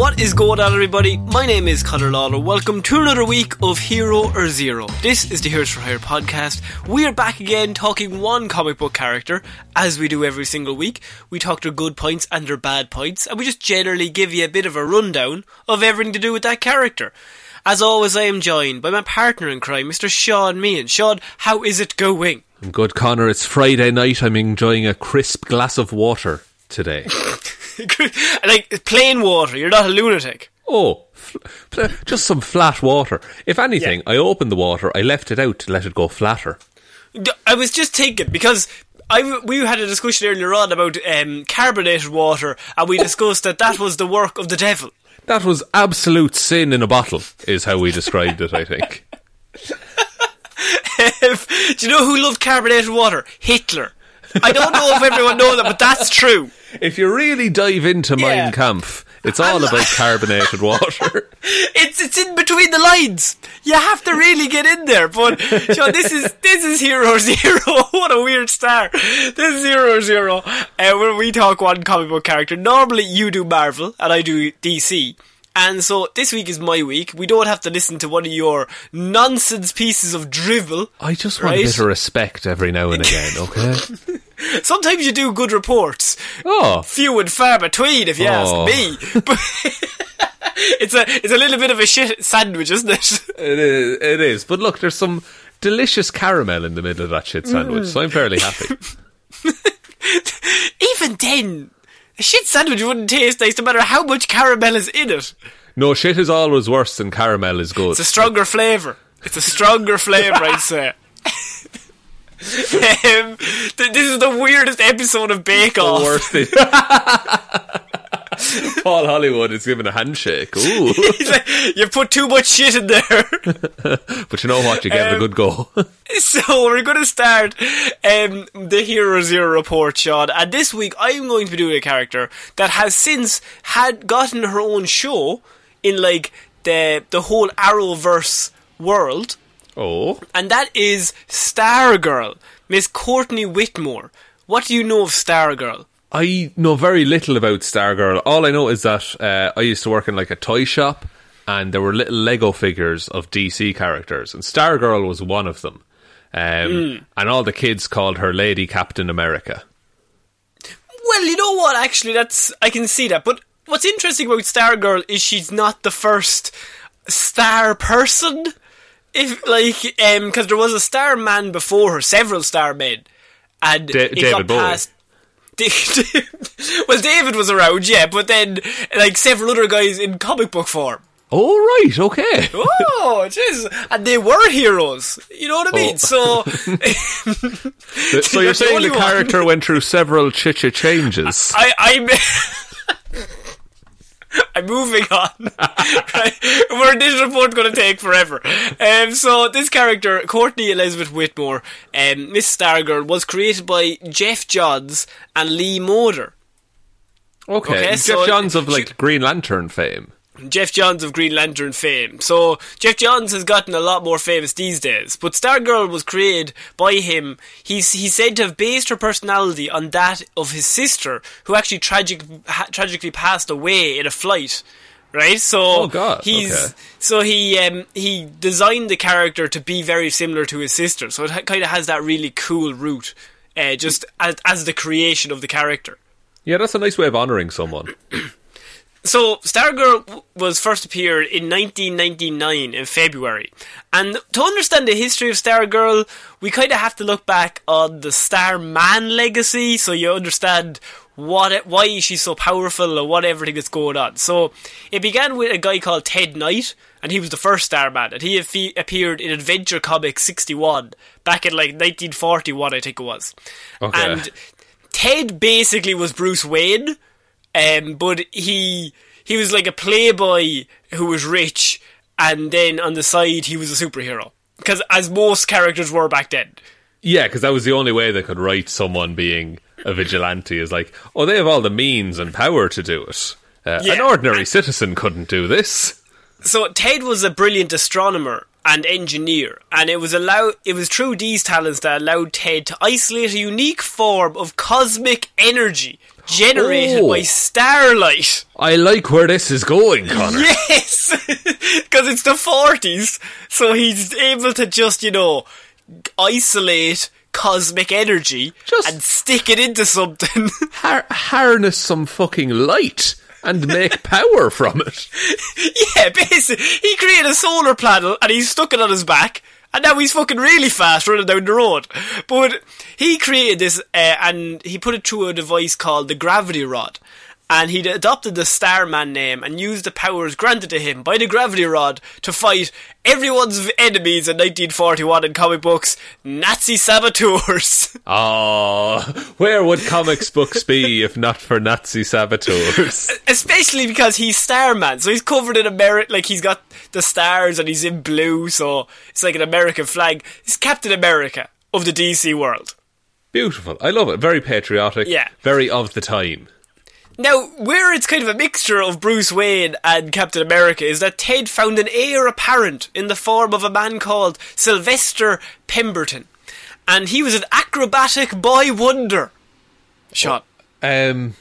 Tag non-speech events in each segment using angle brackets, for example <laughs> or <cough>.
What is going on, everybody? My name is Conor Lawler. Welcome to another week of Hero or Zero. This is the Heroes for Hire podcast. We are back again talking one comic book character, as we do every single week. We talk their good points and their bad points, and we just generally give you a bit of a rundown of everything to do with that character. As always, I am joined by my partner in crime, Mr. Shaun Meighan. Sean, how is it going? I'm good, Conor. It's Friday night. I'm enjoying a crisp glass of water today. <laughs> like plain water. You're not a lunatic. oh, fl- just some flat water. If anything, I opened the water, I left it out to let it go flatter. I was just thinking because I we had a discussion earlier on about um, carbonated water, and we discussed that that was the work of the devil. That was absolute sin in a bottle, is how we described it, I think. <laughs> Do you know who loved carbonated water? Hitler. I don't know if everyone knows that, but that's true. If you really dive into Yeah. Mein Kampf, it's all about carbonated water. <laughs> It's it's in between the lines. You have to really get in there. But Sean, this is this is Hero <laughs> Zero. what a weird star. This is Hero Zero, uh, where we talk one comic book character. Normally you do Marvel and I do DC. And so this week is my week. We don't have to listen to one of your nonsense pieces of drivel. I just want a bit of respect every now and again, okay? <laughs> Sometimes you do good reports. Oh, few and far between, if you Oh. ask me. But <laughs> it's a it's a little bit of a shit sandwich, isn't it? <laughs> it is, it is. But look, there's some delicious caramel in the middle of that shit sandwich, so I'm fairly happy. <laughs> Even then, a shit sandwich wouldn't taste nice no matter how much caramel is in it. No, shit is always worse than caramel is good. It's a stronger flavour. It's a stronger flavour, I'd say. Um, th- this is the weirdest episode of Bake Off. worst thing. <laughs> Paul Hollywood is giving a handshake. Ooh. <laughs> Like, you put too much shit in there. <laughs> but you know what? You gave it a Um, good go. So we're going to start um, the Hero Zero report, Sean. And this week I'm going to be doing a character that has since had gotten her own show in like the the whole Arrowverse world, oh. and that is Stargirl, Miss Courtney Whitmore. What do you know of Stargirl? I know very little about Stargirl. All I know is that uh, I used to work in like a toy shop and there were little Lego figures of DC characters and Stargirl was one of them. Um, And all the kids called her Lady Captain America. Well, you know what? Actually, that's I can see that. But what's interesting about Stargirl is she's not the first star person. If like, um, because there was a star man before her, several star men, and Da- it David got Bowie. past <laughs> well, David was around, yeah, but then like several other guys in comic book form. Oh right, okay. Oh, jeez, and they were heroes. You know what I mean? Oh. So, <laughs> <laughs> so you're the saying only the character went through several chicha changes? I, I'm. <laughs> I'm moving on. <laughs> right? We're this report going to take forever. Um, so this character, Courtney Elizabeth Whitmore, um, Miss Stargirl, was created by Geoff Johns and Lee Moder. Okay, Okay, Geoff so Johns of she- like Green Lantern fame. Geoff Johns of Green Lantern fame. So Geoff Johns has gotten a lot more famous these days. But Stargirl was created by him. He's he's said to have based her personality on that of his sister, who actually tragic ha- tragically passed away in a flight. Right, so Oh, God, he's okay. so he um, he designed the character to be very similar to his sister. So it ha- kind of has that really cool root, uh, just as, as the creation of the character. Yeah, that's a nice way of honouring someone. <clears throat> So, Stargirl was first appeared in 1999 in February. And to understand the history of Stargirl, we kind of have to look back on the Starman legacy so you understand what it, why she's so powerful and what everything is going on. So, it began with a guy called Ted Knight, and he was the first Starman, and he appeared in Adventure Comics 61 back in like 1941, I think it was. Okay. And Ted basically was Bruce Wayne, um, but he he was like a playboy who was rich, and then on the side he was a superhero. Because as most characters were back then. Yeah, because that was the only way they could write someone being a vigilante is like, oh, they have all the means and power to do it. Uh, Yeah. An ordinary citizen couldn't do this. So Ted was a brilliant astronomer and engineer, and it was allow it was through these talents that allowed Ted to isolate a unique form of cosmic energy generated Oh. by starlight. I like where this is going, Conor. Yes, <laughs> because it's the forties, so he's able to just you know isolate cosmic energy Just- and stick it into something. <laughs> Har- harness some fucking light and make <laughs> power from it. yeah, basically, he created a solar panel and he stuck it on his back. And now he's fucking really fast running down the road. But he created this, uh, and he put it through a device called the gravity rod. And he'd adopted the Starman name and used the powers granted to him by the gravity rod to fight everyone's enemies in 1941 in comic books, Nazi saboteurs. <laughs> Oh, where would comics books be if not for Nazi saboteurs? <laughs> Especially because he's Starman, so he's covered in America, like he's got the stars and he's in blue, so it's like an American flag. He's Captain America of the DC world. Beautiful. I love it. Very patriotic. Yeah. Very of the time. Now, where it's kind of a mixture of Bruce Wayne and Captain America is that Ted found an heir apparent in the form of a man called Sylvester Pemberton. And he was an acrobatic boy wonder. Shot. Um.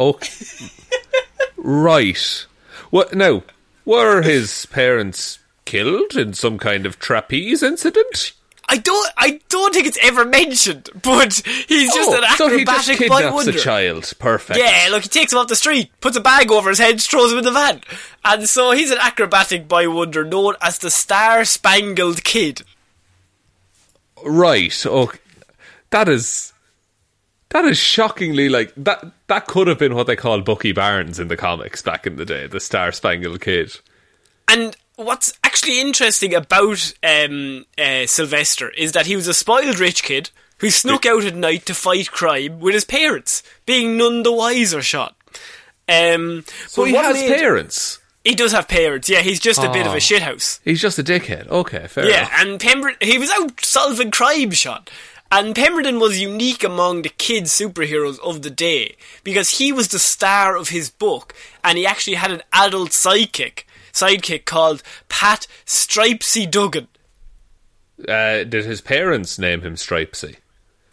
Okay. right. What now? Were his parents killed in some kind of trapeze incident? I don't I don't think it's ever mentioned, <laughs> but he's just Oh, an so he just acrobatic boy kidnaps a child. Perfect. Yeah, look, he takes him off the street, puts a bag over his head, throws him in the van. And so he's an acrobatic boy wonder known as the Star Spangled Kid. Right. Okay. That is. That is shockingly like that. That could have been what they called Bucky Barnes in the comics back in the day, the Star Spangled Kid. And what's actually interesting about um, uh, Sylvester is that he was a spoiled rich kid who snuck out at night to fight crime with his parents, being none the wiser shot. Um, So but he what has made- parents. He does have parents. Yeah, he's just a bit of Oh. a shithouse. He's just a dickhead. Okay, fair Yeah, enough. and Pemberton, he was out solving crime, shot. And Pemberton was unique among the kid superheroes of the day because he was the star of his book, and he actually had an adult sidekick, sidekick called Pat Stripesy Duggan. Uh, did his parents name him Stripesy?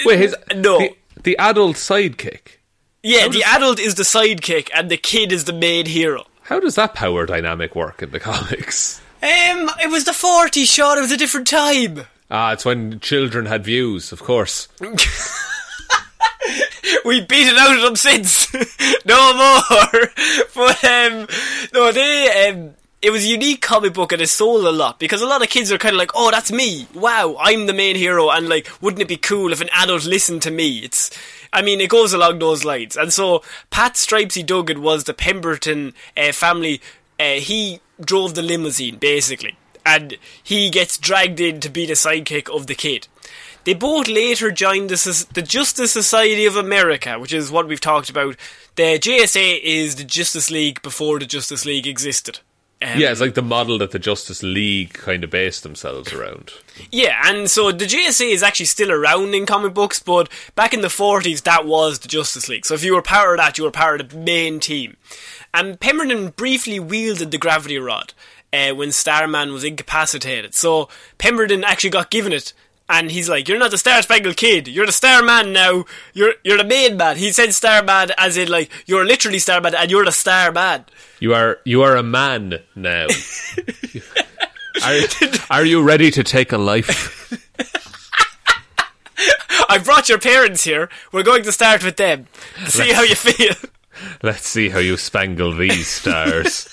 Wait, his No. the, the adult sidekick. Yeah, the adult is the sidekick, and the kid is the main hero. How does that power dynamic work in the <laughs> comics? Um, it was the 40s, Sean. It was a different time. Ah, it's when children had views, of course. <laughs> we beat it out of them since. <laughs> no more. but um, no, they um, it was a unique comic book and it sold a lot because a lot of kids are kind of like, oh, that's me. Wow, I'm the main hero, and like, wouldn't it be cool if an adult listened to me? It's I mean, it goes along those lines. And so, Pat Stripesy Duggan was the Pemberton uh, family. Uh, he drove the limousine, basically. And he gets dragged in to be the sidekick of the kid. They both later joined the, the Justice Society of America, which is what we've talked about. The JSA is the Justice League before the Justice League existed. Um, Yeah, it's like the model that the Justice League kind of based themselves around. Yeah, and so the JSA is actually still around in comic books, but back in the 40s, that was the Justice League. So if you were part of that, you were part of the main team. And Pemberton briefly wielded the gravity rod uh, when Starman was incapacitated. So Pemberton actually got given it, and he's like, "You're not the Star Spangled Kid. You're the Star Man now. You're you're the main man." He said Star Man as in like you're literally Star Man and you're the Starman. You are you are a man now. <laughs> are, are you ready to take a life? <laughs> I brought your parents here. We're going to start with them. See how you feel. <laughs> Let's see how you spangle these stars.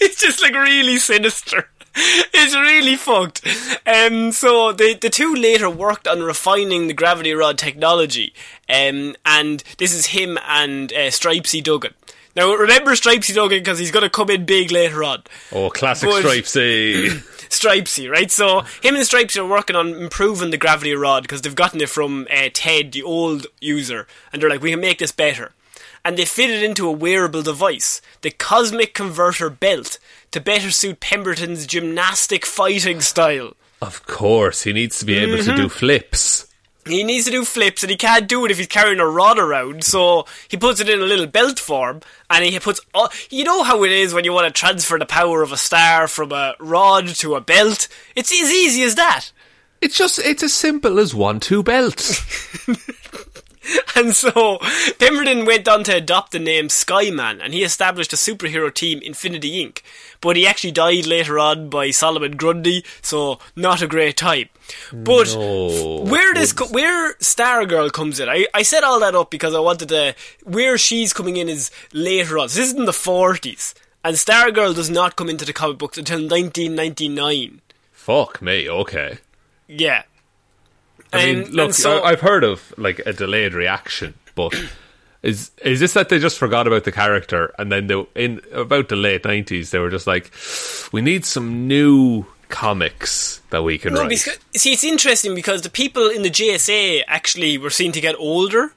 it's just like really sinister. <laughs> It's really fucked. Um, so the the two later worked on refining the gravity rod technology. Um, and this is him and uh, Stripesy Duggan. Now remember Stripesy Duggan because he's going to come in big later on. Oh, classic But- Stripesy. <clears throat> Stripesy, right? So him and Stripesy are working on improving the gravity rod because they've gotten it from uh, Ted, the old user, and they're like, we can make this better. And they fit it into a wearable device, the Cosmic Converter Belt, to better suit Pemberton's gymnastic fighting style. Of course, he needs to be able to do mm-hmm. flips. He needs to do flips and he can't do it if he's carrying a rod around, so he puts it in a little belt form and he puts. Oh, you know how it is when you want to transfer the power of a star from a rod to a belt? It's as easy as that. It's just it's as simple as one two belts. <laughs> And so Pemberton went on to adopt the name Skyman and he established a superhero team, Infinity Inc. But he actually died later on by Solomon Grundy, so not a great time. But No, where this where Stargirl comes in, I, I set all that up because I wanted to where she's coming in is later on. So this is in the forties. And Stargirl does not come into the comic books until nineteen ninety nine. Fuck me. Okay. Yeah. I mean, And- look, and so- I've heard of like a delayed reaction, but is is this that they just forgot about the character and then they, in about the late nineties they were just like, we need some new comics that we can No, write. because, see, it's interesting because the people in the JSA actually were seen to get older,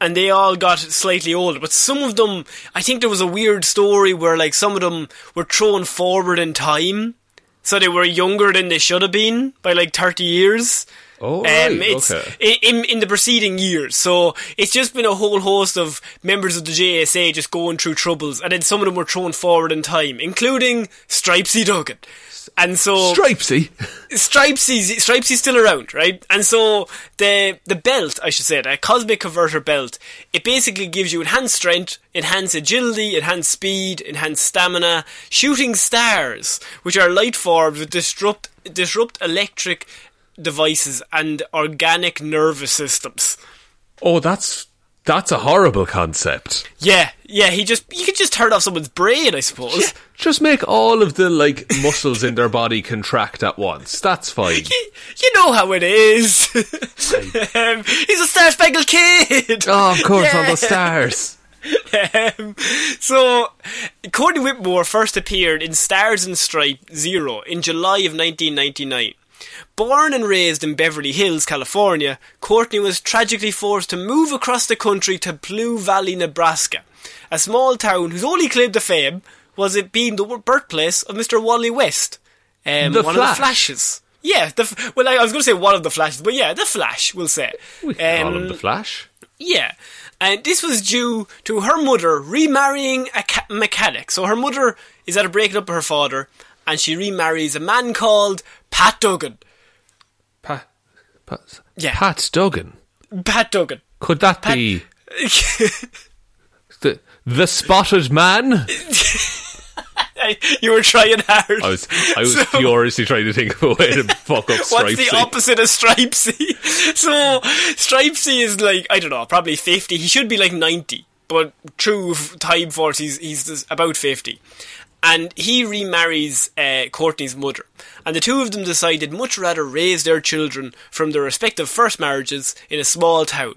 and they all got slightly older. But some of them, I think there was a weird story where, like, some of them were thrown forward in time, so they were younger than they should have been by like thirty years. Oh, um, right, it's okay. in in the preceding years. So it's just been a whole host of members of the JSA just going through troubles, and then some of them were thrown forward in time, including Stripesy Duggan. And so Stripesy. <laughs> Stripesy's Stripesy's still around, right? And so the the belt, I should say, the cosmic converter belt, it basically gives you enhanced strength, enhanced agility, enhanced speed, enhanced stamina, shooting stars, which are light forms that disrupt disrupt electric devices and organic nervous systems. Oh, that's that's a horrible concept. Yeah, yeah, he just you could just turn off someone's brain, I suppose. Just make all of the like muscles in their body contract at once. That's fine. You, you know how it is. <laughs> um, he's a Star Spangled Kid. Oh, of course, all Yeah. the stars. <laughs> Um, so, Courtney Whitmore first appeared in Stars and Stripe Zero in July of 1999. Born and raised in Beverly Hills, California, Courtney was tragically forced to move across the country to Blue Valley, Nebraska, a small town whose only claim to fame was it being the birthplace of Mr. Wally West, um, The one Flash. of the Flashes. Yeah, the, well, I was going to say one of the Flashes, but yeah, the Flash, we'll say. We can call Um, him the Flash. yeah. And this was due to her mother remarrying a ca- mechanic. So her mother is at a breaking up with her father, and she remarries a man called Pat Duggan. Pat, Pat, Yeah. Pat Duggan. Pat Duggan. Could that be <laughs> the the spotted man? <laughs> you were trying hard. I was I was <laughs> So- furiously trying to think of a way to fuck up What's the opposite of Stripesy? so Stripesy is like I don't know, probably fifty. He should be like ninety, but true time force, he's he's about fifty. And he remarries uh, Courtney's mother. And the two of them decide they'd much rather raise their children from their respective first marriages in a small town.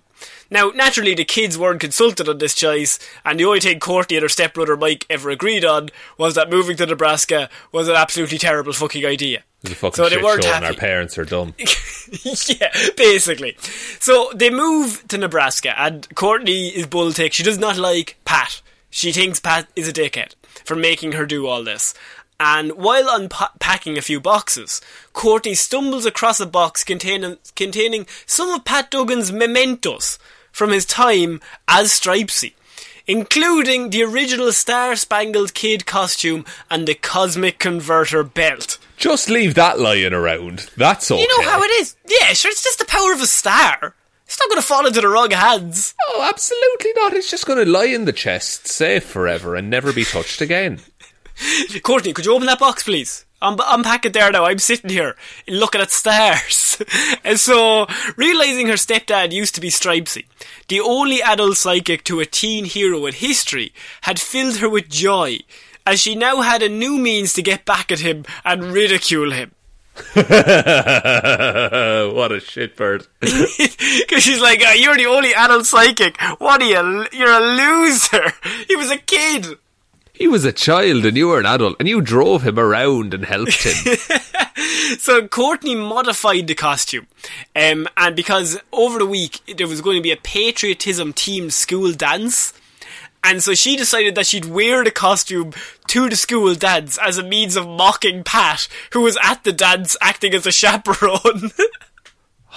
Now, naturally, the kids weren't consulted on this choice, and the only thing Courtney and her stepbrother Mike ever agreed on was that moving to Nebraska was an absolutely terrible fucking idea. Fucking So they weren't happy. our parents are dumb. <laughs> yeah, basically. So they move to Nebraska, and Courtney is bulltick. She does not like Pat. She thinks Pat is a dickhead for making her do all this. And while unpacking a few boxes, Courtney stumbles across a box containing, containing some of Pat Duggan's mementos from his time as Stripesy, including the original Star Spangled Kid costume and the Cosmic Converter belt. Just leave that lying around. That's okay. You know how it is. Yeah, sure, it's just the power of a star. It's not going to fall into the wrong hands. Oh, absolutely not. It's just going to lie in the chest, safe forever, and never be touched again. <laughs> Courtney, could you open that box, please? Un- unpack it there now. I'm sitting here looking at stars. <laughs> and so, realizing her stepdad used to be Stripesy, the only adult psychic to a teen hero in history, had filled her with joy, as she now had a new means to get back at him and ridicule him. <laughs> what a shitbird. Because <laughs> <laughs> she's like, oh, you're the only adult psychic. What are you? You're a loser. He was a kid. He was a child and you were an adult and you drove him around and helped him. So Courtney modified the costume, um, and because over the week there was going to be a patriotism themed school dance, and so she decided that she'd wear the costume to the school dance as a means of mocking Pat, who was at the dance acting as a chaperone. <laughs>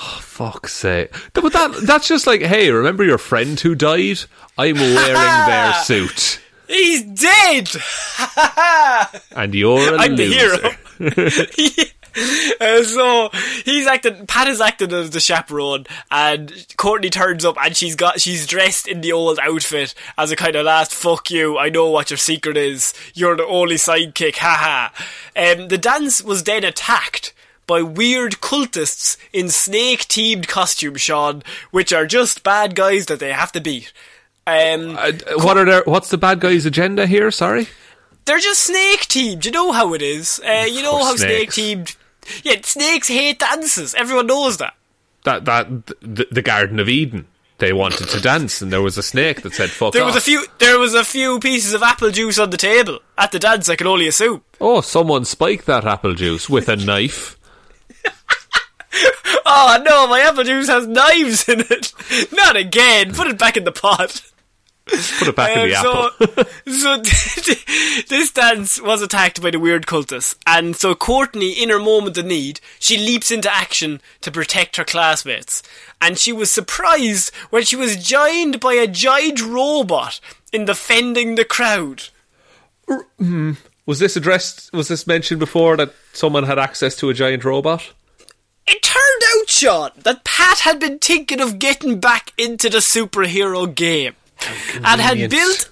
Oh, fuck's sake. But that, that's just like, hey, remember your friend who died? I'm wearing their <laughs> suit. He's dead. <laughs> And you're a I'm the loser. hero. <laughs> Uh, so he's acting. Pat is acting as the chaperone, and Courtney turns up, and she's got she's dressed in the old outfit as a kind of last fuck you. I know what your secret is. You're the only sidekick. Haha. Um, the dance was then attacked by weird cultists in snake-themed costume, Sean, which are just bad guys that they have to beat. Um, Uh, what are their, what's the bad guy's agenda here? Sorry? they're just snake teamed. You know how it is. Uh, you know how snake teamed. Yeah, snakes hate dances. Everyone knows that. That, that, the, the Garden of Eden. They wanted to dance and there was a snake that said fuck There off. was a few. There was a few pieces of apple juice on the table at the dance. I can only assume. Oh, someone spiked that apple juice with a knife. <laughs> Oh no, my apple juice has knives in it. <laughs> Not again. Put it back in the pot. Put it back in the Um, apple. <laughs> so, so <laughs> this dance was attacked by the weird cultists, and so Courtney, in her moment of need, she leaps into action to protect her classmates. And she was surprised when she was joined by a giant robot in defending the crowd. Was this addressed? Was this mentioned before that someone had access to a giant robot? It turned out, Sean, that Pat had been thinking of getting back into the superhero game. And had built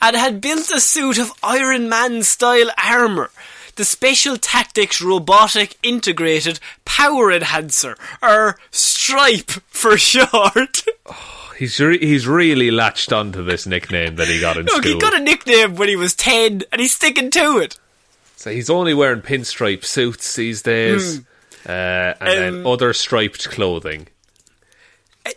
and had built a suit of Iron Man style armor. The Special Tactics Robotic Integrated Power Enhancer, or Stripe for short. <laughs> He's re- he's really latched onto this nickname that he got in Look, school. he got a nickname when he was 10 and he's sticking to it. So he's only wearing pinstripe suits these days, uh, and then Um, other striped clothing.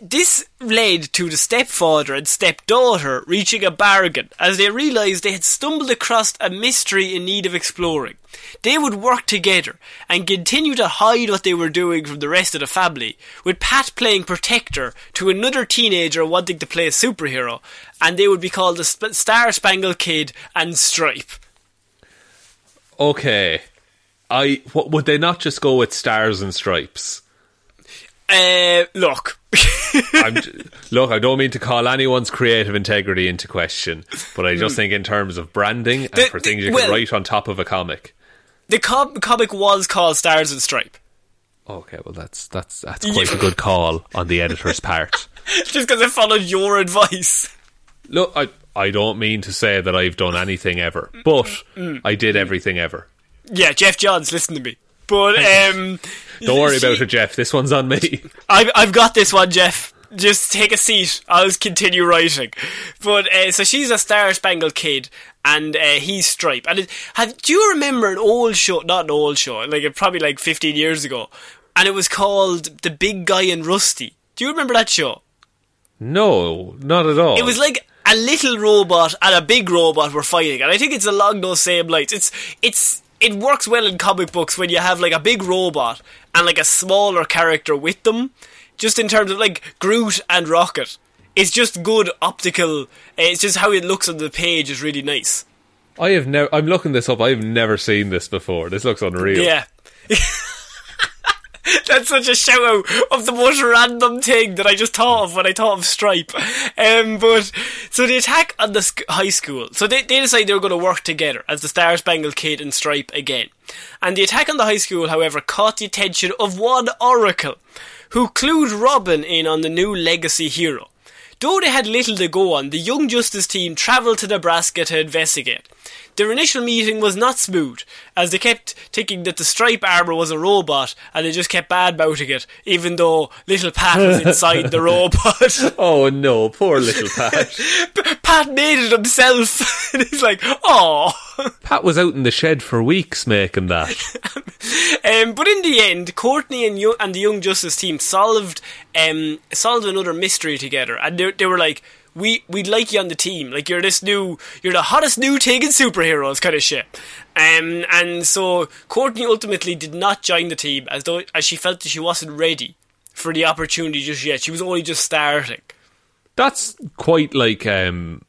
This led to the stepfather and stepdaughter reaching a bargain as they realised they had stumbled across a mystery in need of exploring. They would work together and continue to hide what they were doing from the rest of the family, with Pat playing protector to another teenager wanting to play a superhero, and they would be called the Sp- Star Spangled Kid and Stripe. Okay, I what, would they not just go with stars and stripes? Uh, look. I'm, j- look, I don't mean to call anyone's creative integrity into question, but I just think in terms of branding and Hmm. The- for things you well- can write on top of a comic. the com- comic was called Stars and Stripe. Okay, well that's that's that's quite a good call on the editor's part. <laughs> Just because I followed your advice. Look, I I don't mean to say that I've done anything ever, but Hmm. I did everything ever. Yeah, Geoff Johns, listen to me. But <laughs> um, Don't worry about it, Geoff. This one's on me. <laughs> I've I've got this one, Geoff. just take a seat. I'll continue writing. But uh, so she's a Star Spangled Kid, and uh, he's Stripe. And it, have, do you remember an old show? Not an old show, like uh, probably like 15 years ago, and it was called The Big Guy and Rusty. Do you remember that show? No, not at all. It was like a little robot and a big robot were fighting, and I think it's along those same lines. It's it's it works well in comic books when you have like a big robot and like a smaller character with them, just in terms of like Groot and Rocket. It's just good optical. It's just how it looks on the page is really nice. I have never. I'm looking this up. I've never seen this before. This looks unreal. Yeah. <laughs> <laughs> That's such a shout out of the most random thing that I just thought of when I thought of Stripe. Um, but so the attack on the sc- high school. So they, they decide they were going to work together as the Star Spangled Kid and Stripe again. And the attack on the high school, however, caught the attention of one Oracle, who clued Robin in on the new legacy hero. Though they had little to go on, the Young Justice team travelled to Nebraska to investigate. Their initial meeting was not smooth, as they kept thinking that the stripe armour was a robot, and they just kept badmouthing it, even though little Pat was inside the <laughs> robot. Oh no, poor little Pat. <laughs> Pat made it himself, <laughs> and he's like, "Oh." Pat was out in the shed for weeks making that. Um, but in the end, Courtney and, Yo- and the Young Justice team solved um, solved another mystery together, and they, they were like, "We we'd like you on the team. Like you're this new, you're the hottest new thing in superheroes kind of shit." Um, and so Courtney ultimately did not join the team as though as she felt that she wasn't ready for the opportunity just yet. She was only just starting. That's quite like um,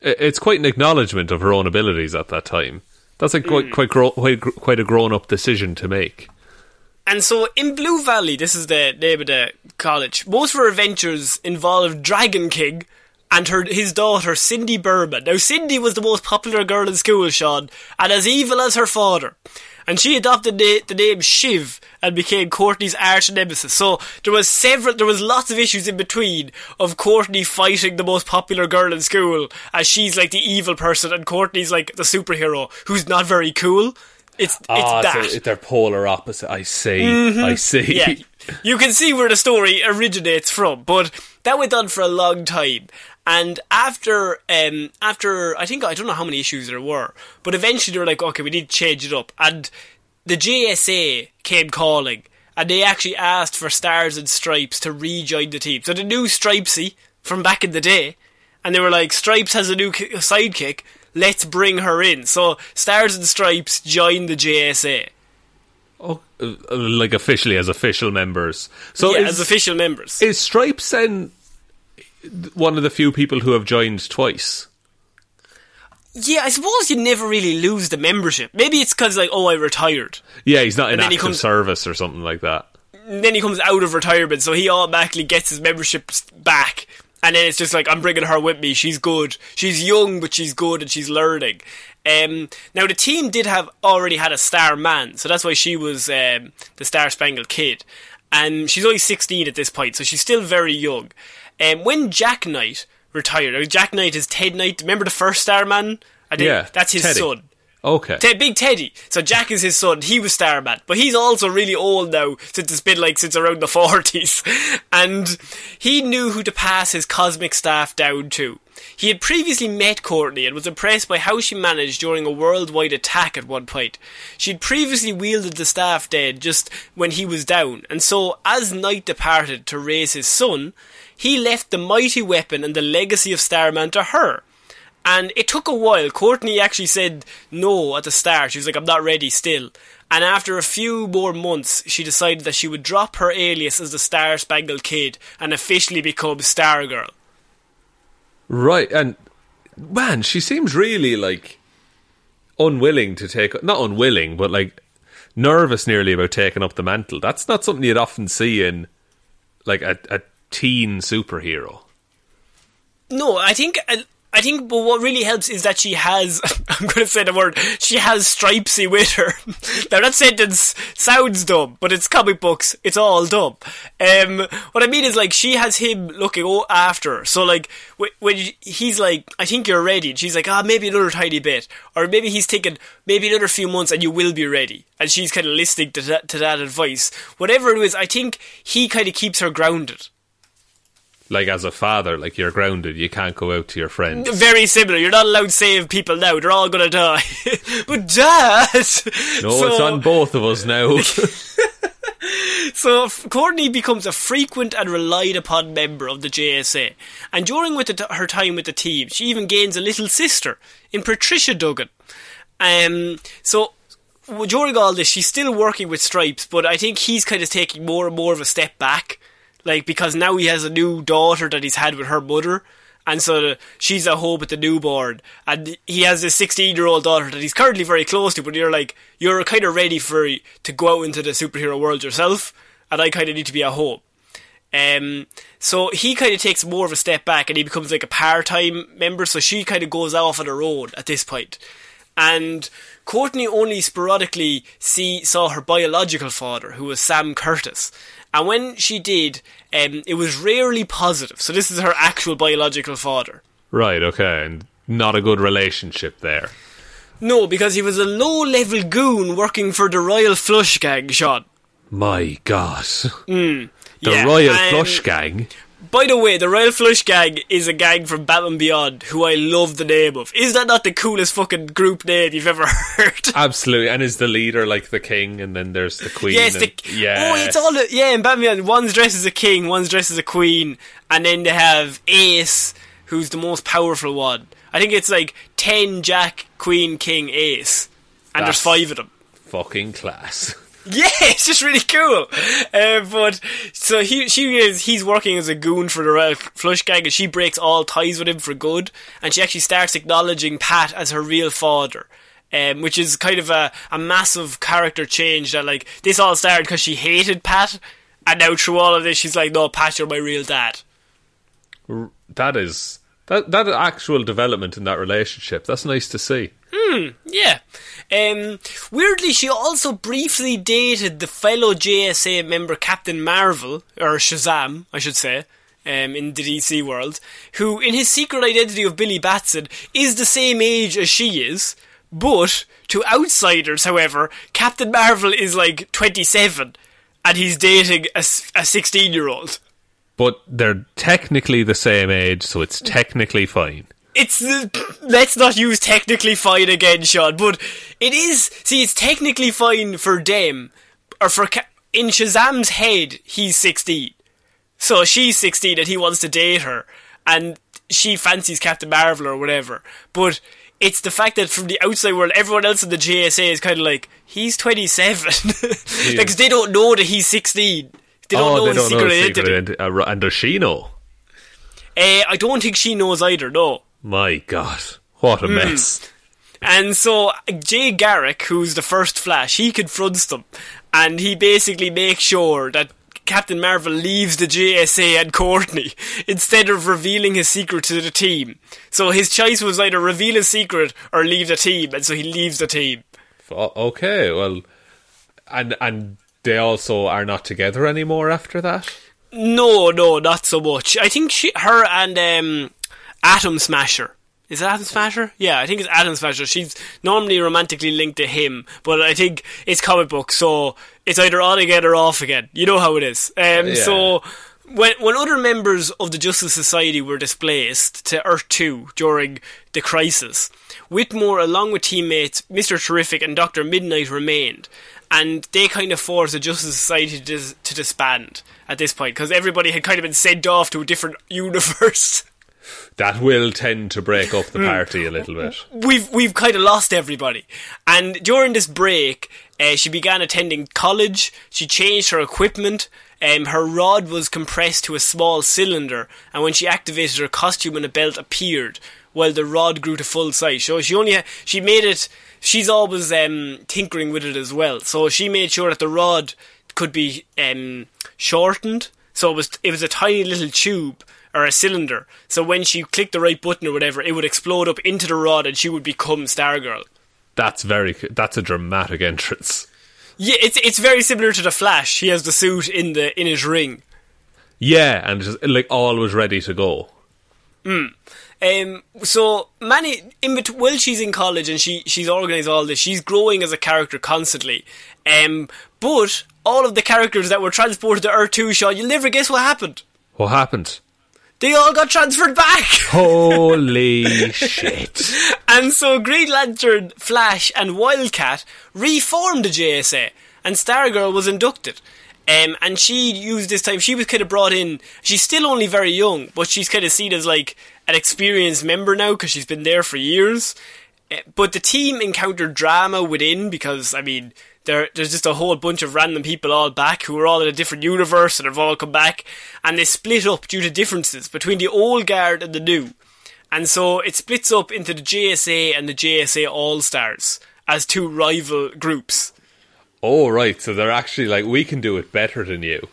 it's quite an acknowledgement of her own abilities at that time. That's like quite quite gro- quite, quite a grown up decision to make. And so in Blue Valley, this is the name of the college, most of her adventures involve Dragon King and her his daughter Cindy Burman. Now Cindy was the most popular girl in school, Sean, and as evil as her father. And she adopted the, the name Shiv and became Courtney's arch nemesis. So there was several, there was lots of issues in between of Courtney fighting the most popular girl in school, as she's like the evil person, and Courtney's like the superhero who's not very cool. It's it's Ah, that. so they're polar opposite. I see. I see. yeah, you can see where the story originates from, but that went on for a long time. And after, um, after I think I don't know how many issues there were, but eventually they were like, okay, we need to change it up. And the JSA came calling, and they actually asked for Stars and Stripes to rejoin the team. So the new Stripesy from back in the day, and they were like, Stripes has a new ki- sidekick. Let's bring her in. So Stars and Stripes joined the JSA. Oh, uh, like officially as official members. So yeah, is, as official members. is Stripes then one of the few people who have joined twice? Yeah, I suppose you never really lose the membership. Maybe it's because like, oh, I retired. Yeah, he's not in he active comes- service or something like that. And then he comes out of retirement, so he automatically gets his membership back. And then it's just like, I'm bringing her with me. She's good. She's young, but she's good and she's learning. Um, now the team did have already had a star man, so that's why she was um, the Star Spangled Kid. And she's only 16 at this point, so she's still very young. Um, when Jack Knight retired, Jack Knight is Ted Knight. Remember the first Starman? I think Yeah, that's his Teddy. son. Okay. Te- Big Teddy. So Jack is his son. He was Starman, but he's also really old now since it's been like since around the forties, <laughs> and he knew who to pass his cosmic staff down to. He had previously met Courtney and was impressed by how she managed during a worldwide attack at one point. She'd previously wielded the staff dead just when he was down, and so as Knight departed to raise his son, he left the mighty weapon and the legacy of Starman to her. And it took a while. Courtney actually said no at the start. She was like, I'm not ready still. And after a few more months, she decided that she would drop her alias as the Star Spangled Kid and officially become Stargirl. Right, and man, she seems really like unwilling to take not unwilling, but like nervous nearly about taking up the mantle. That's not something you'd often see in like a, a teen superhero. No, I think uh, I think, but what really helps is that she has. <laughs> I'm going to say the word. She has Stripesy with her. <laughs> now that sentence sounds dumb, but it's comic books. It's all dumb. Um, what I mean is like she has him looking after. her. So like when he's like, I think you're ready, and she's like, ah, maybe another tiny bit, or maybe he's thinking maybe another few months, and you will be ready. And she's kind of listening to that, to that advice. Whatever it is, I think he kind of keeps her grounded. Like as a father, like you're grounded, you can't go out to your friends. Very similar. You're not allowed to save people now. They're all gonna die. <laughs> but Dad. No, So- it's on both of us now. <laughs> So Courtney becomes a frequent and relied upon member of the JSA, and during with t- her time with the team, she even gains a little sister in Patricia Duggan. Um, so during all this, she's still working with Stripes, but I think he's kind of taking more and more of a step back, like because now he has a new daughter that he's had with her mother. And so she's at home with the newborn, and he has this 16 year old daughter that he's currently very close to. But you're like, you're kind of ready for to go out into the superhero world yourself, and I kind of need to be at home. Um, so he kind of takes more of a step back, and he becomes like a part time member. So she kind of goes off on her own at this point, and Courtney only sporadically see saw her biological father, who was Sam Curtis. And when she did, um, it was rarely positive. So this is her actual biological father. right, okay, and not a good relationship there. No, because he was a low-level goon working for the Royal Flush Gang, Sean. My God. <laughs> the Yeah, Royal Flush Gang. By the way, the Royal Flush Gang is a gang from Batman Beyond who I love the name of. Is that not the coolest fucking group name you've ever <laughs> heard? Absolutely, and is the leader like the king, and then there's the queen. Yes, and, the, yeah. oh, it's all the- yeah. In Batman, Beyond, one's dressed as a king, one's dressed as a queen, and then they have Ace, who's the most powerful one. I think it's like ten Jack, Queen, King, Ace, and there's five of them. fucking class. <laughs> <laughs> Yeah, it's just really cool. Uh, but so he she is he's working as a goon for the Royal Flush Gang, and she breaks all ties with him for good, and she actually starts acknowledging Pat as her real father. Um, which is kind of a, a massive character change that like this all started because she hated Pat and now through all of this she's like no Pat you're my real dad That is that that actual development in that relationship. That's nice to see. Yeah. Um, weirdly, she also briefly dated the fellow JSA member Captain Marvel, or Shazam, I should say, um, in the DC world, who, in his secret identity of Billy Batson, is the same age as she is, but to outsiders, however, Captain Marvel is like 27, and he's dating a 16 year old. But they're technically the same age, so it's technically fine. It's let's not use technically fine again, Sean. But it is. See, it's technically fine for them, or for in Shazam's head, he's sixteen, so she's sixteen and he wants to date her, and she fancies Captain Marvel or whatever. But it's the fact that from the outside world, everyone else in the JSA is kind of like he's twenty seven, because <laughs> they don't know that he's sixteen. They don't know oh, they his don't secret know his identity. secret. Uh, and does she know? Uh, I don't think she knows either. No. My God, what a Hmm. mess! And so Jay Garrick, who's the first Flash, he confronts them, and he basically makes sure that Captain Marvel leaves the JSA and Courtney <laughs> instead of revealing his secret to the team. So his choice was either reveal his secret or leave the team, and so he leaves the team. Okay, well, and and they also are not together anymore after that. No, no, not so much. I think she, her and um, Atom Smasher. Is it Atom Smasher? Yeah, I think it's Atom Smasher. She's normally romantically linked to him, but I think it's comic book, so it's either on again or off again. You know how it is. Um, Yeah. So when when other members of the Justice Society were displaced to Earth Two during the crisis, Whitmore, along with teammates Mister Terrific and Doctor Midnight, remained, and they kind of forced the Justice Society to, dis- to disband at this point because everybody had kind of been sent off to a different <laughs> universe. That will tend to break up the Hmm. party a little bit. we've we've kind of lost everybody. And during this break, uh, she began attending college. She changed her equipment. Um, her rod was compressed to a small cylinder, and when she activated her costume and a belt appeared, while the rod grew to full size. So she only ha- she made it. She's always um, tinkering with it as well. So she made sure that the rod could be um, shortened. So it was it was a tiny little tube or a cylinder. So when she clicked the right button or whatever, it would explode up into the rod and she would become Stargirl. That's very. That's a dramatic entrance. Yeah, it's it's very similar to the Flash. He has the suit in the in his ring. Yeah, and just like all was ready to go. Um, so Manny, in bet- while she's in college and she she's organised all this, she's growing as a character constantly. Um, but all of the characters that were transported to Earth Two, Sean, you'll never guess what happened. What happened? They all got transferred back. <laughs> Holy shit. And so Green Lantern, Flash, and Wildcat reformed the JSA, and Stargirl was inducted. Um, and she used this time, she was kind of brought in, she's still only very young, but she's kind of seen as like an experienced member now because she's been there for years. Uh, but the team encountered drama within because, I mean, there, there's just a whole bunch of random people all back who are all in a different universe and have all come back, and they split up due to differences between the old guard and the new. And so it splits up into the JSA and the JSA All Stars as two rival groups. Oh, right. So they're actually like, we can do it better than you.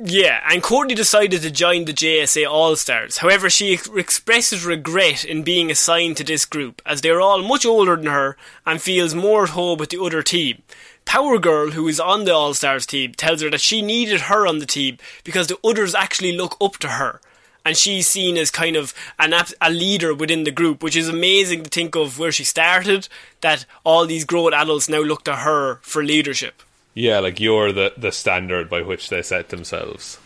Yeah, and Courtney decided to join the JSA All Stars. However, she ex- expresses regret in being assigned to this group, as they are all much older than her and feels more at home with the other team. Power Girl, who is on the All Stars team, tells her that she needed her on the team because the others actually look up to her. And she's seen as kind of an a leader within the group, which is amazing to think of where she started, that all these grown adults now look to her for leadership. Yeah, like you're the, the standard by which they set themselves.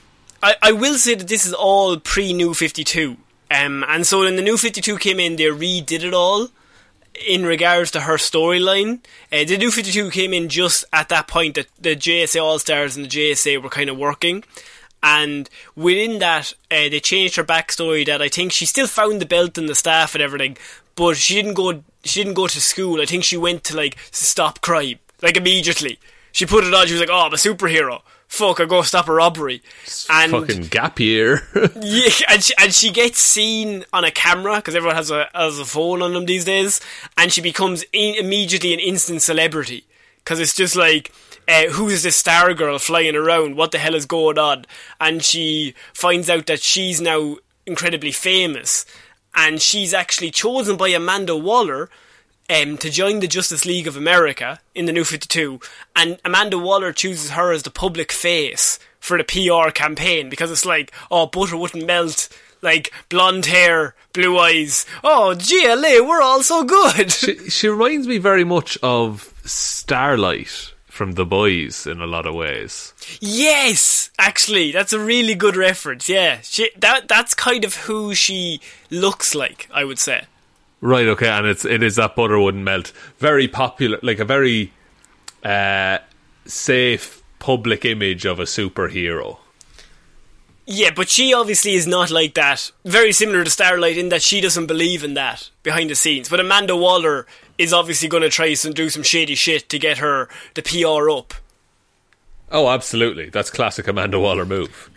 I, I will say that this is all pre New 52. Um, and so when the New 52 came in, they redid it all in regards to her storyline. Uh, the New 52 came in just at that point that the JSA All Stars and the JSA were kind of working. And within that, uh, they changed her backstory that I think she still found the belt and the staff and everything, but she didn't go. She didn't go to school. I think she went to like stop crime, like immediately. She put it on. She was like, "Oh, I'm a superhero. Fuck, I go stop a robbery." And Fucking gap year. <laughs> yeah, and she, and she gets seen on a camera because everyone has a has a phone on them these days, and she becomes in, immediately an instant celebrity because it's just like. Uh, who is this Stargirl flying around? What the hell is going on? And she finds out that she's now incredibly famous, and she's actually chosen by Amanda Waller um, to join the Justice League of America in the New 52, and Amanda Waller chooses her as the public face for the PR campaign because it's like, oh, butter wouldn't melt, like blonde hair, blue eyes. Oh, JLA, we're all so good. she, she reminds me very much of Starlight from The Boys in a lot of ways. yes, actually, that's a really good reference. Yeah, she, that that's kind of who she looks like, I would say. Right, okay, and it's it is that butter wouldn't melt. Very popular, like a very uh, safe public image of a superhero. Yeah, but she obviously is not like that. Very similar to Starlight in that she doesn't believe in that behind the scenes. But Amanda Waller is obviously going to try and do some shady shit to get her the PR up. Oh, absolutely, that's classic Amanda Waller move.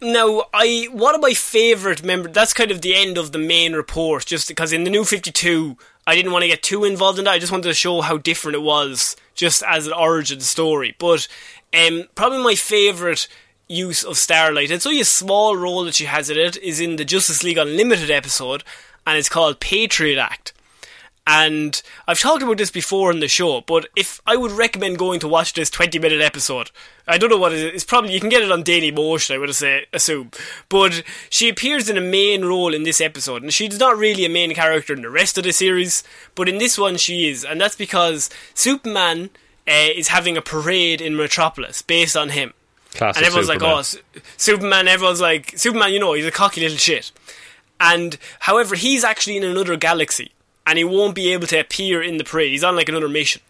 Now, I one of my favourite members. That's kind of the end of the main report, just because in the new Fifty Two, I didn't want to get too involved in that. I just wanted to show how different it was, just as an origin story. But um, probably my favourite use of Starlight, it's only a small role that she has in it, is in the Justice League Unlimited episode, and it's called Patriot Act. And I've talked about this before in the show, but if I would recommend going to watch this 20 minute episode, I don't know what it is. It's probably, you can get it on Daily Motion, I would say, assume. But she appears in a main role in this episode, and she's not really a main character in the rest of the series, but in this one she is. And that's because Superman uh, is having a parade in Metropolis based on him. Classic and everyone's Superman. like, oh, Superman, everyone's like, Superman, you know, he's a cocky little shit. And, however, he's actually in another galaxy, and he won't be able to appear in the parade. He's on like another mission.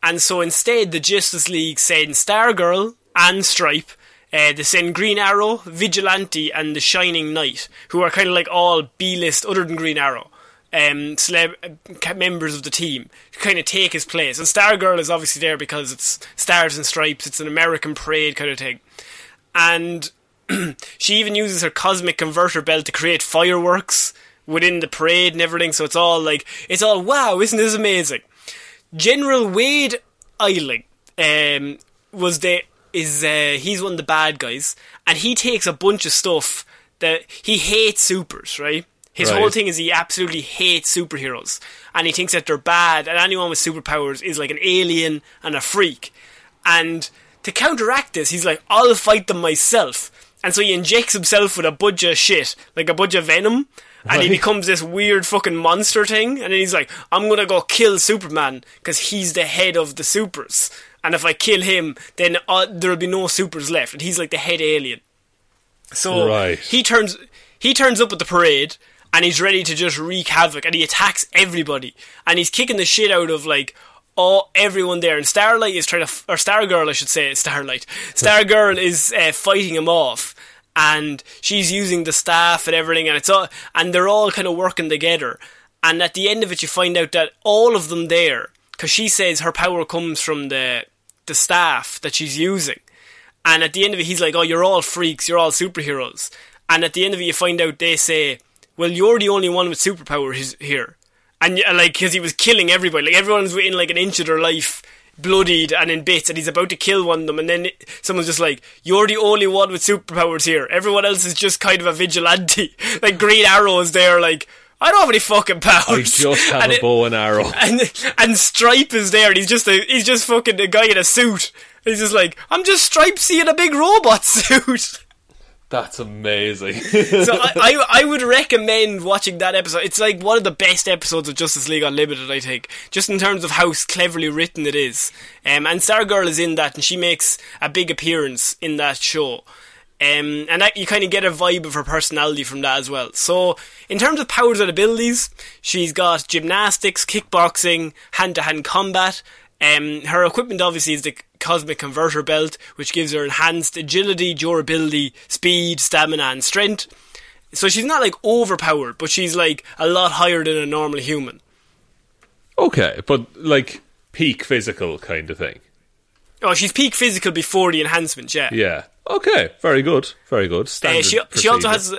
And so instead, the Justice League send Stargirl and Stripe. Uh, they send Green Arrow, Vigilante, and the Shining Knight, who are kind of like all B-list other than Green Arrow, um, celeb- uh, members of the team, to kind of take his place. And Stargirl is obviously there because it's Stars and Stripes, it's an American parade kind of thing. And <clears throat> she even uses her cosmic converter belt to create fireworks within the parade and everything. So it's all like, it's all wow, isn't this amazing? General Wade Eiling um, was the is uh, he's one of the bad guys, and he takes a bunch of stuff that he hates supers, right? His Right. whole thing is he absolutely hates superheroes, and he thinks that they're bad, and anyone with superpowers is like an alien and a freak. And to counteract this, he's like, I'll fight them myself. And so he injects himself with a bunch of shit, like a bunch of venom, <laughs> and he becomes this weird fucking monster thing. And then he's like, I'm gonna go kill Superman because he's the head of the supers. And if I kill him, then uh, there'll be no supers left. And he's like the head alien. So Right. he turns he turns up at the parade and he's ready to just wreak havoc and he attacks everybody and he's kicking the shit out of like all everyone there and Starlight is trying to f- or Stargirl I should say Starlight Stargirl is uh, fighting him off and she's using the staff and everything and it's all and they're all kind of working together. And at the end of it you find out that all of them there because she says her power comes from the the staff that she's using. And at the end of it he's like oh you're all freaks you're all superheroes. And at the end of it you find out they say well you're the only one with superpowers here. And like because he was killing everybody like everyone's within like an inch of their life bloodied and in bits and he's about to kill one of them and then it, someone's just like you're the only one with superpowers here everyone else is just kind of a vigilante <laughs> like green arrow is there like I don't have any fucking powers. I just have And a it- bow and arrow. <laughs> and and Stripe is there, and he's just a he's just fucking a guy in a suit. He's just like, I'm just Stripesy in a big robot <laughs> suit. That's amazing. <laughs> so I, I I would recommend watching that episode. It's like one of the best episodes of Justice League Unlimited, I think, just in terms of how cleverly written it is. Um, and Stargirl is in that, and she makes a big appearance in that show. Um, and that, you kind of get a vibe of her personality from that as well. So, in terms of powers and abilities, she's got gymnastics, kickboxing, hand-to-hand combat. Um, her equipment obviously is the Cosmic Converter Belt, which gives her enhanced agility, durability, speed, stamina, and strength. So she's not like overpowered, but she's like a lot higher than a normal human. okay, but like peak physical kind of thing. Oh, she's peak physical before the enhancement, yeah. Yeah. Okay. Very good. Very good. Uh, Standard she, she also has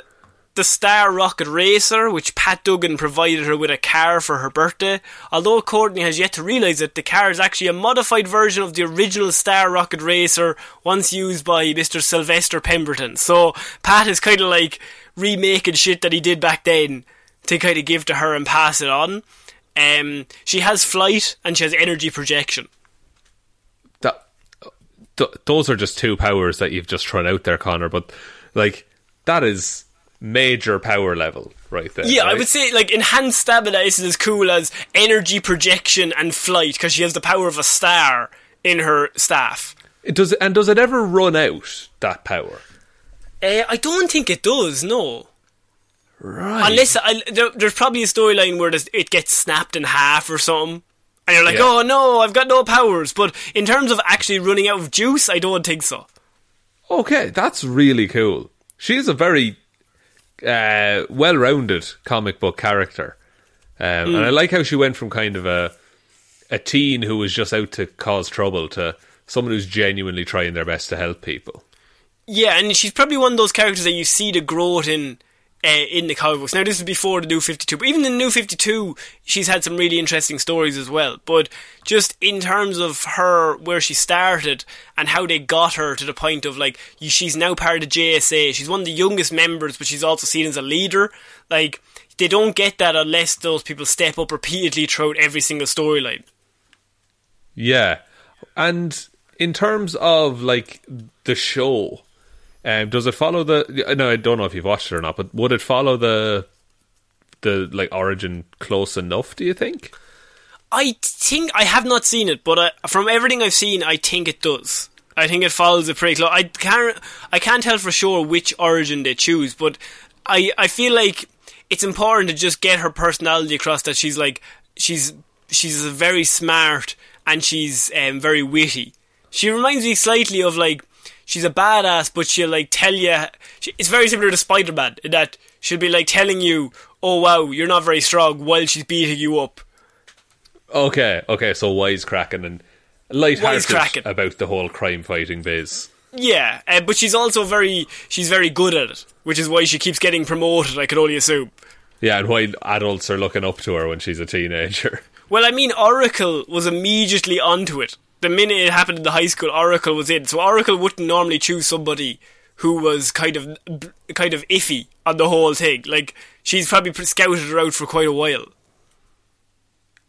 the Star Rocket Racer, which Pat Duggan provided her with a car for her birthday. Although Courtney has yet to realise it, the car is actually a modified version of the original Star Rocket Racer once used by Mr. Sylvester Pemberton. So Pat is kind of like remaking shit that he did back then to kind of give to her and pass it on. Um, she has flight and she has energy projection. that th- those are just two powers that you've just thrown out there, Conor. But like that is major power level right there. Yeah, I would say like enhanced stamina isn't as cool as energy projection and flight because she has the power of a star in her staff. It does and does it ever run out that power? Uh, I don't think it does. No, Right. unless I, there, there's probably a storyline where it gets snapped in half or something, and you're like, Yeah. oh no, I've got no powers. But in terms of actually running out of juice, I don't think so. Okay, that's really cool. She is a very uh, well-rounded comic book character, um, and I like how she went from kind of a a teen who was just out to cause trouble to someone who's genuinely trying their best to help people. Yeah, and she's probably one of those characters that you see the growth in uh, in the comic books. Now, this is before the New 52, but even the New 52, she's had some really interesting stories as well. But just in terms of her, where she started, and how they got her to the point of, like, she's now part of the JSA. She's one of the youngest members, but she's also seen as a leader. Like, they don't get that unless those people step up repeatedly throughout every single storyline. Yeah, and in terms of like the show, um, does it follow the? No, I don't know if you've watched it or not, but would it follow the the like origin close enough? Do you think? I think I have not seen it, but uh, from everything I've seen, I think it does. I think it follows it pretty close. I can't, I can't tell for sure which origin they choose, but I, I feel like it's important to just get her personality across. That she's like, she's, she's very smart and she's um, very witty. She reminds me slightly of like, she's a badass, but she'll like tell you. She, it's very similar to Spider Man in that she'll be like telling you, "Oh wow, you're not very strong," while she's beating you up. Okay, okay, so wisecracking and lighthearted Wisecracking. about the whole crime fighting biz. Yeah, uh, but she's also very she's very good at it, which is why she keeps getting promoted. I can only assume. Yeah, and why adults are looking up to her when she's a teenager. Well, I mean, Oracle was immediately onto it. The minute it happened in the high school, Oracle was in. So Oracle wouldn't normally choose somebody who was kind of kind of iffy on the whole thing. Like she's probably scouted her out for quite a while.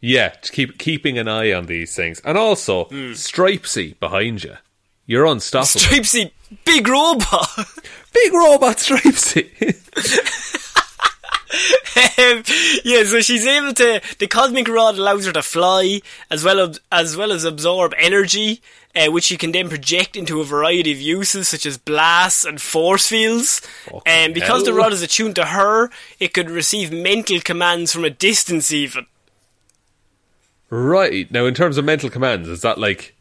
Yeah, to keep keeping an eye on these things, and also hmm. Stripesy behind you. You're unstoppable. Stripesy, big robot. <laughs> Big robot Stripesy. <laughs> um, <laughs> yeah, so she's able to. The cosmic rod allows her to fly, as well as as well as absorb energy, uh, which she can then project into a variety of uses, such as blasts and force fields. And because the rod is attuned to her, it could receive mental commands from a distance, even. Right now, in terms of mental commands, is that like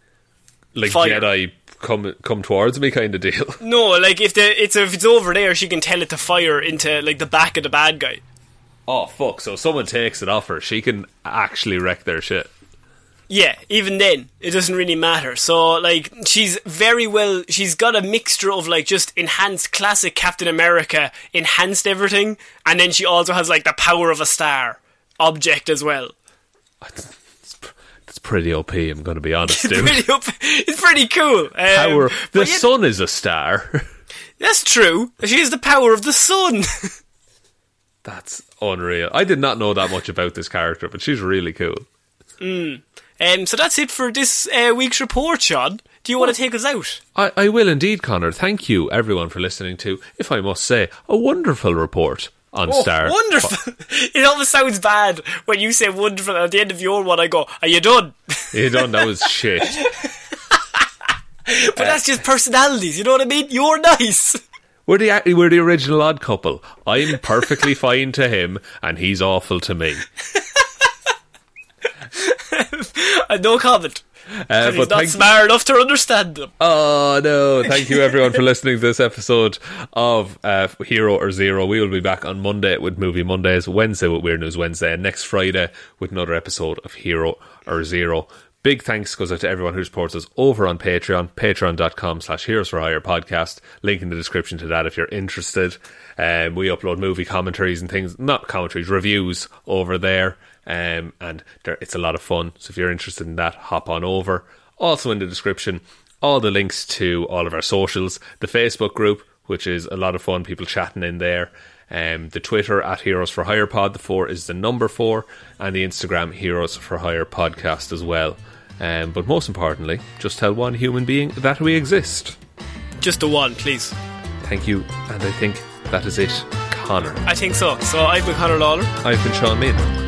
like Fire. Jedi come come towards me kind of deal? <laughs> No, like if the it's if it's over there, she can tell it to fire into like the back of the bad guy. oh fuck! So if someone takes it off her, she can actually wreck their shit. Yeah, even then, it doesn't really matter. So, like, she's very well, she's got a mixture of, like, just enhanced classic Captain America, enhanced everything, and then she also has, like, the power of a star object as well. Pretty OP. I'm going to be honest, It's pretty, up, it's pretty cool. Um, Power. The yeah, sun is a star. <laughs> That's true. She has the power of the sun. That's unreal. I did not know that much about this character, but she's really cool. um, so that's it for this uh, week's report, Shaun. Do you want to take us out? I, I will indeed, Conor. Thank you, everyone, for listening to, if I must say, a wonderful report on oh, Star. Oh, Wonderful. <laughs> it almost sounds bad when you say wonderful. At the end of your one, I go, "Are you done?" You done? That was shit. <laughs> But that's just personalities. You know what I mean? You're nice. We're the we're the original odd couple. I'm perfectly <laughs> fine to him, and he's awful to me. And uh, no comment. Uh, he's not smart enough to understand them. Oh no! Thank you everyone for listening to this episode of uh, Hero or Zero. We will be back on Monday with Movie Mondays, Wednesday with Weird News Wednesday, and next Friday with another episode of Hero or Zero. Big thanks goes out to everyone who supports us over on Patreon, patreon.com slash Heroes for Hire podcast. Link in the description to that if you're interested. Um, we upload movie commentaries and things, not commentaries, reviews over there. Um, and there, it's a lot of fun. So if you're interested in that, hop on over. Also in the description, all the links to all of our socials, the Facebook group, which is a lot of fun, people chatting in there. Um, the Twitter at Heroes for Hire Pod, the four is the number four, and the Instagram Heroes for Hire podcast as well. Um, but most importantly, just tell one human being that we exist. Just the one, please. Thank you, and I think that is it, Conor. I think so. So I've been Conor Lawler. I've been Shaun Meighan.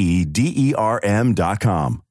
D E R M.com.